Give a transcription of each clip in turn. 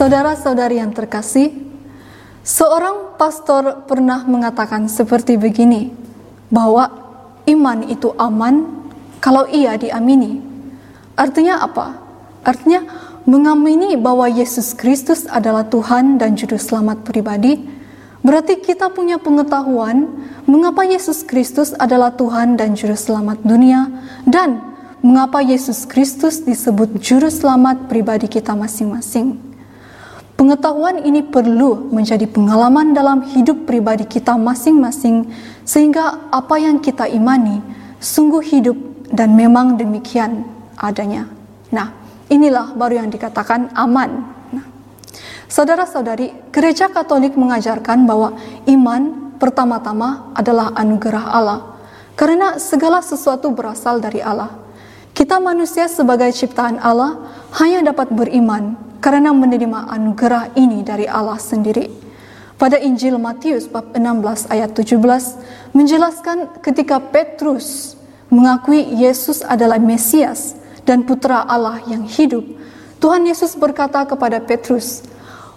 Saudara-saudari yang terkasih, seorang pastor pernah mengatakan seperti begini, bahwa iman itu aman kalau ia diamini. Artinya apa? Artinya mengamini bahwa Yesus Kristus adalah Tuhan dan Juru Selamat pribadi, berarti kita punya pengetahuan mengapa Yesus Kristus adalah Tuhan dan Juru Selamat dunia, dan mengapa Yesus Kristus disebut Juru Selamat pribadi kita masing-masing. Pengetahuan ini perlu menjadi pengalaman dalam hidup pribadi kita masing-masing, sehingga apa yang kita imani sungguh hidup dan memang demikian adanya. Nah, inilah baru yang dikatakan aman. Nah, saudara-saudari, Gereja Katolik mengajarkan bahwa iman pertama-tama adalah anugerah Allah, karena segala sesuatu berasal dari Allah. Kita manusia sebagai ciptaan Allah hanya dapat beriman karena menerima anugerah ini dari Allah sendiri. Pada Injil Matius bab 16 ayat 17 menjelaskan ketika Petrus mengakui Yesus adalah Mesias dan putra Allah yang hidup, Tuhan Yesus berkata kepada Petrus,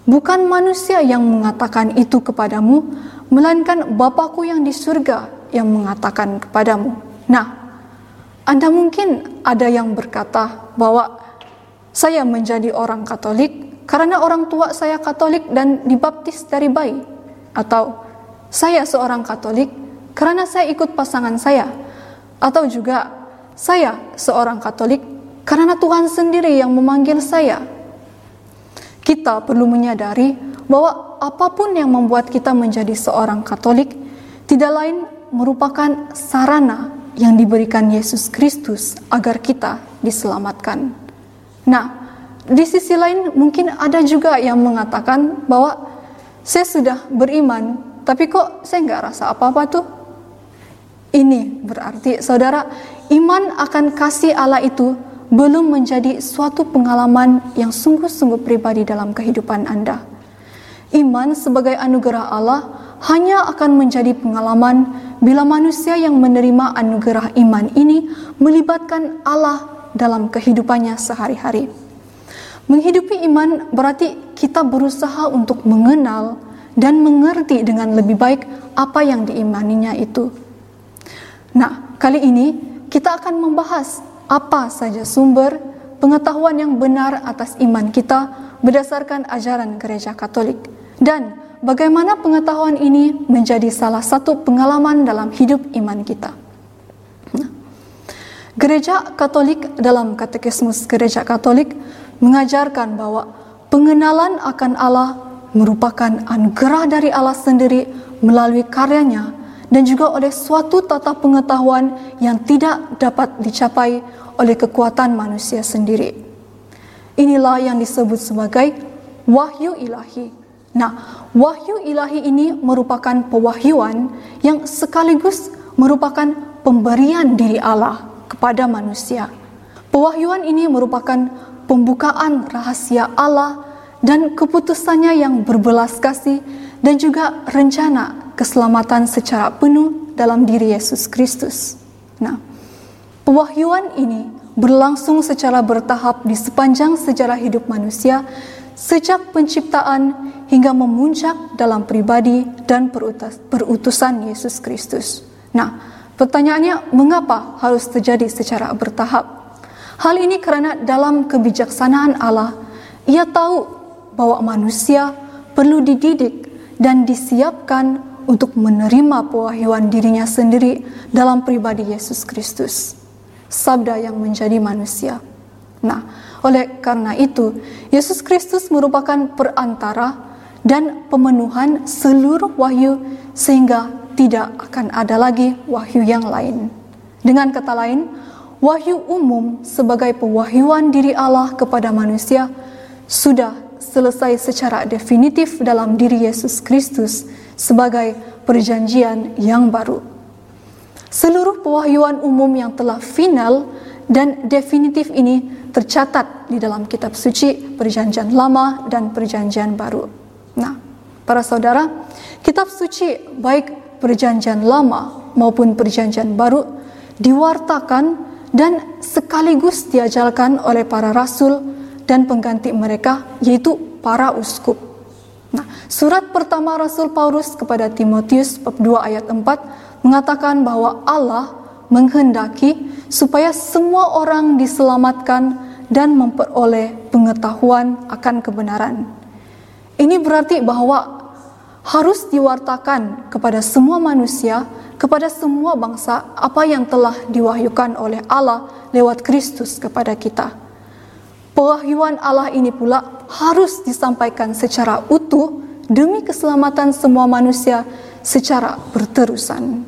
"Bukan manusia yang mengatakan itu kepadamu, melainkan Bapakku yang di surga yang mengatakan kepadamu." Nah, Anda mungkin ada yang berkata bahwa saya menjadi orang Katolik karena orang tua saya Katolik dan dibaptis dari bayi. Atau saya seorang Katolik karena saya ikut pasangan saya. Atau juga saya seorang Katolik karena Tuhan sendiri yang memanggil saya. Kita perlu menyadari bahwa apa pun yang membuat kita menjadi seorang Katolik tidak lain merupakan sarana yang diberikan Yesus Kristus agar kita diselamatkan. Nah, di sisi lain mungkin ada juga yang mengatakan bahwa saya sudah beriman, tapi kok saya nggak rasa apa-apa tuh. Ini berarti saudara, iman akan kasih Allah itu belum menjadi suatu pengalaman yang sungguh-sungguh pribadi dalam kehidupan Anda. Iman sebagai anugerah Allah hanya akan menjadi pengalaman bila manusia yang menerima anugerah iman ini melibatkan Allah dalam kehidupannya sehari-hari. Menghidupi iman berarti kita berusaha untuk mengenal dan mengerti dengan lebih baik apa yang diimaninya itu. Nah, kali ini kita akan membahas apa saja sumber pengetahuan yang benar atas iman kita berdasarkan ajaran Gereja Katolik dan bagaimana pengetahuan ini menjadi salah satu pengalaman dalam hidup iman kita. Gereja Katolik dalam Katekismus Gereja Katolik mengajarkan bahwa pengenalan akan Allah merupakan anugerah dari Allah sendiri melalui karyanya dan juga oleh suatu tata pengetahuan yang tidak dapat dicapai oleh kekuatan manusia sendiri. Inilah yang disebut sebagai wahyu ilahi. Nah, wahyu ilahi ini merupakan pewahyuan yang sekaligus merupakan pemberian diri Allah kepada manusia. Pewahyuan ini merupakan pembukaan rahasia Allah dan keputusannya yang berbelas kasih dan juga rencana keselamatan secara penuh dalam diri Yesus Kristus. Nah, pewahyuan ini berlangsung secara bertahap di sepanjang sejarah hidup manusia sejak penciptaan hingga memuncak dalam pribadi dan perutusan Yesus Kristus. Nah, Pertanyaannya, mengapa harus terjadi secara bertahap? Hal ini karena dalam kebijaksanaan Allah, Ia tahu bahwa manusia perlu dididik dan disiapkan untuk menerima pewahyuan dirinya sendiri dalam pribadi Yesus Kristus, sabda yang menjadi manusia. Nah, oleh karena itu, Yesus Kristus merupakan perantara dan pemenuhan seluruh wahyu sehingga tidak akan ada lagi wahyu yang lain. Dengan kata lain, wahyu umum sebagai pewahyuan diri Allah kepada manusia sudah selesai secara definitif dalam diri Yesus Kristus sebagai perjanjian yang baru. Seluruh pewahyuan umum yang telah final dan definitif ini tercatat di dalam kitab suci Perjanjian Lama dan Perjanjian Baru. Nah, para saudara, kitab suci baik perjanjian lama maupun perjanjian baru diwartakan dan sekaligus diajarkan oleh para rasul dan pengganti mereka yaitu para uskup. Nah, surat pertama Rasul Paulus kepada Timotius bab 2 ayat 4 mengatakan bahwa Allah menghendaki supaya semua orang diselamatkan dan memperoleh pengetahuan akan kebenaran. Ini berarti bahwa harus diwartakan kepada semua manusia, kepada semua bangsa apa yang telah diwahyukan oleh Allah lewat Kristus kepada kita. Pewahyuan Allah ini pula harus disampaikan secara utuh demi keselamatan semua manusia secara berterusan.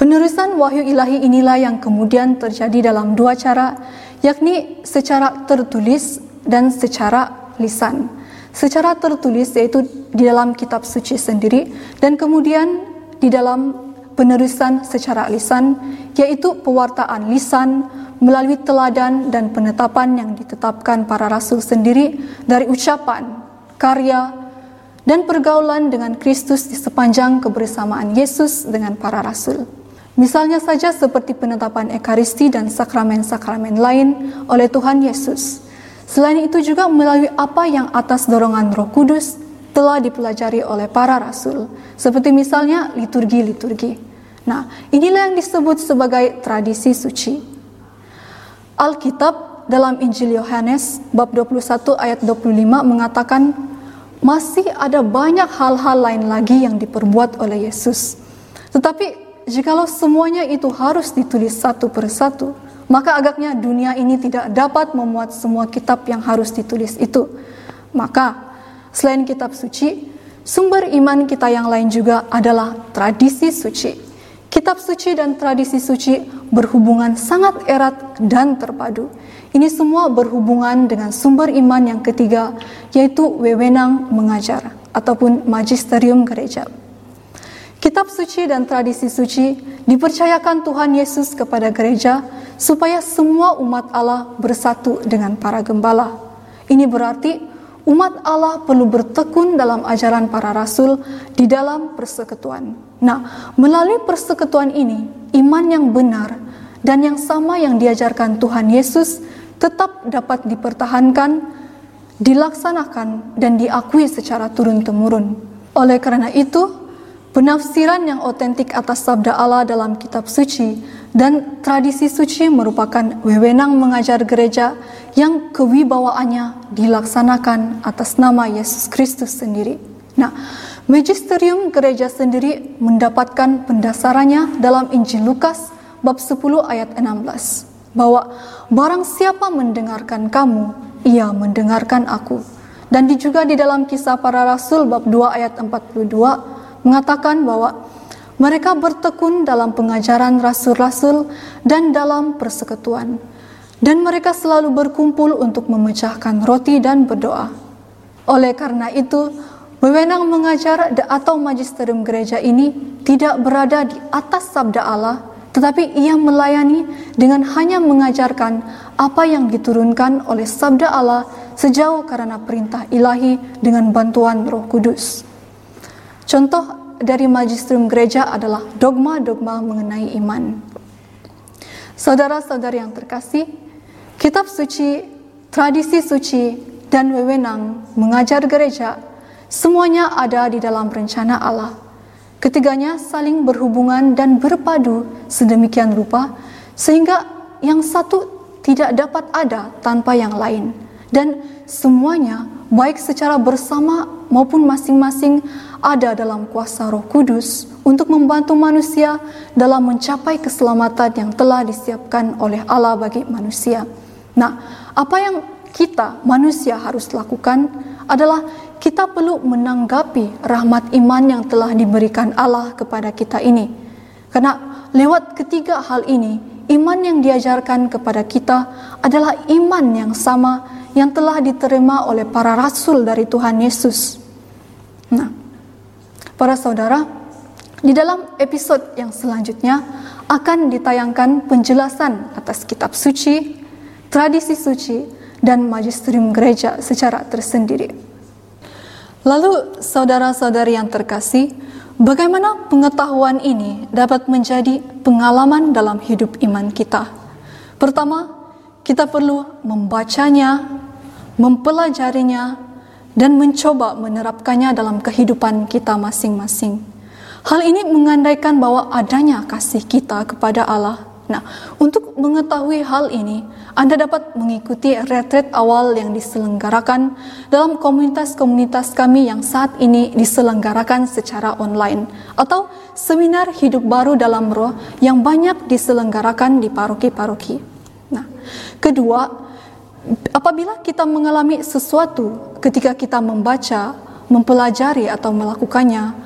Penerusan wahyu ilahi inilah yang kemudian terjadi dalam dua cara, yakni secara tertulis dan secara lisan. Secara tertulis yaitu di dalam kitab suci sendiri dan kemudian di dalam penerusan secara lisan yaitu pewartaan lisan melalui teladan dan penetapan yang ditetapkan para rasul sendiri dari ucapan, karya, dan pergaulan dengan Kristus di sepanjang kebersamaan Yesus dengan para rasul. Misalnya saja seperti penetapan Ekaristi dan sakramen-sakramen lain oleh Tuhan Yesus. Selain itu juga melalui apa yang atas dorongan Roh Kudus telah dipelajari oleh para rasul, seperti misalnya liturgi-liturgi. Nah, inilah yang disebut sebagai tradisi suci. Alkitab dalam Injil Yohanes bab 21 ayat 25 mengatakan masih ada banyak hal-hal lain lagi yang diperbuat oleh Yesus. Tetapi jikalau semuanya itu harus ditulis satu persatu, maka agaknya dunia ini tidak dapat memuat semua kitab yang harus ditulis itu. Maka, selain kitab suci, sumber iman kita yang lain juga adalah tradisi suci. Kitab suci dan tradisi suci berhubungan sangat erat dan terpadu. Ini semua berhubungan dengan sumber iman yang ketiga, yaitu wewenang mengajar ataupun magisterium gereja. Kitab suci dan tradisi suci dipercayakan Tuhan Yesus kepada gereja supaya semua umat Allah bersatu dengan para gembala. Ini berarti umat Allah perlu bertekun dalam ajaran para rasul di dalam persekutuan. Nah, melalui persekutuan ini, iman yang benar dan yang sama yang diajarkan Tuhan Yesus tetap dapat dipertahankan, dilaksanakan, dan diakui secara turun-temurun. Oleh karena itu, Penafsiran yang otentik atas sabda Allah dalam kitab suci dan tradisi suci merupakan wewenang mengajar gereja yang kewibawaannya dilaksanakan atas nama Yesus Kristus sendiri. Nah, magisterium gereja sendiri mendapatkan pendasarannya dalam Injil Lukas bab 10 ayat 16 bahwa barang siapa mendengarkan kamu, ia mendengarkan aku. Dan juga di dalam kisah para rasul bab 2 ayat 42 mengatakan bahwa mereka bertekun dalam pengajaran rasul-rasul dan dalam persekutuan. Dan mereka selalu berkumpul untuk memecahkan roti dan berdoa. Oleh karena itu, wewenang mengajar atau magisterium gereja ini tidak berada di atas sabda Allah, tetapi ia melayani dengan hanya mengajarkan apa yang diturunkan oleh sabda Allah sejauh karena perintah ilahi dengan bantuan Roh Kudus. Contoh dari magisterium gereja adalah dogma-dogma mengenai iman. Saudara-saudari yang terkasih, kitab suci, tradisi suci, dan wewenang mengajar gereja semuanya ada di dalam rencana Allah. Ketiganya saling berhubungan dan berpadu sedemikian rupa sehingga yang satu tidak dapat ada tanpa yang lain dan semuanya baik secara bersama maupun masing-masing ada dalam kuasa Roh Kudus untuk membantu manusia dalam mencapai keselamatan yang telah disiapkan oleh Allah bagi manusia. Nah, apa yang kita manusia harus lakukan adalah kita perlu menanggapi rahmat iman yang telah diberikan Allah kepada kita ini. Karena lewat ketiga hal ini, iman yang diajarkan kepada kita adalah iman yang sama yang telah diterima oleh para rasul dari Tuhan Yesus. Nah, Para saudara, di dalam episode yang selanjutnya akan ditayangkan penjelasan atas kitab suci, tradisi suci, dan magisterium gereja secara tersendiri. Lalu, saudara-saudari yang terkasih, bagaimana pengetahuan ini dapat menjadi pengalaman dalam hidup iman kita? Pertama, kita perlu membacanya, mempelajarinya, dan mencoba menerapkannya dalam kehidupan kita masing-masing. Hal ini mengandaikan bahwa adanya kasih kita kepada Allah. Nah, untuk mengetahui hal ini, Anda dapat mengikuti retret awal yang diselenggarakan dalam komunitas-komunitas kami yang saat ini diselenggarakan secara online atau seminar hidup baru dalam roh yang banyak diselenggarakan di paroki-paroki. Kedua, apabila kita mengalami sesuatu ketika kita membaca, mempelajari atau melakukannya,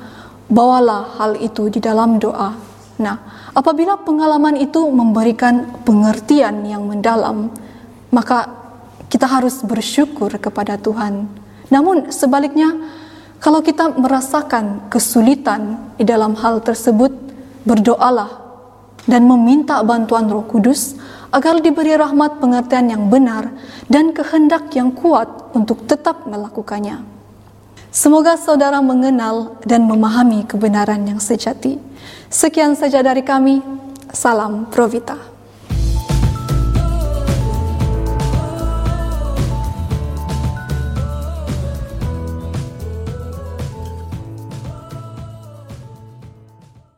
bawalah hal itu di dalam doa. Nah, apabila pengalaman itu memberikan pengertian yang mendalam, maka kita harus bersyukur kepada Tuhan. Namun sebaliknya, kalau kita merasakan kesulitan di dalam hal tersebut, berdoalah dan meminta bantuan Roh Kudus agar diberi rahmat pengertian yang benar dan kehendak yang kuat untuk tetap melakukannya. Semoga saudara mengenal dan memahami kebenaran yang sejati. Sekian saja dari kami. Salam Provita.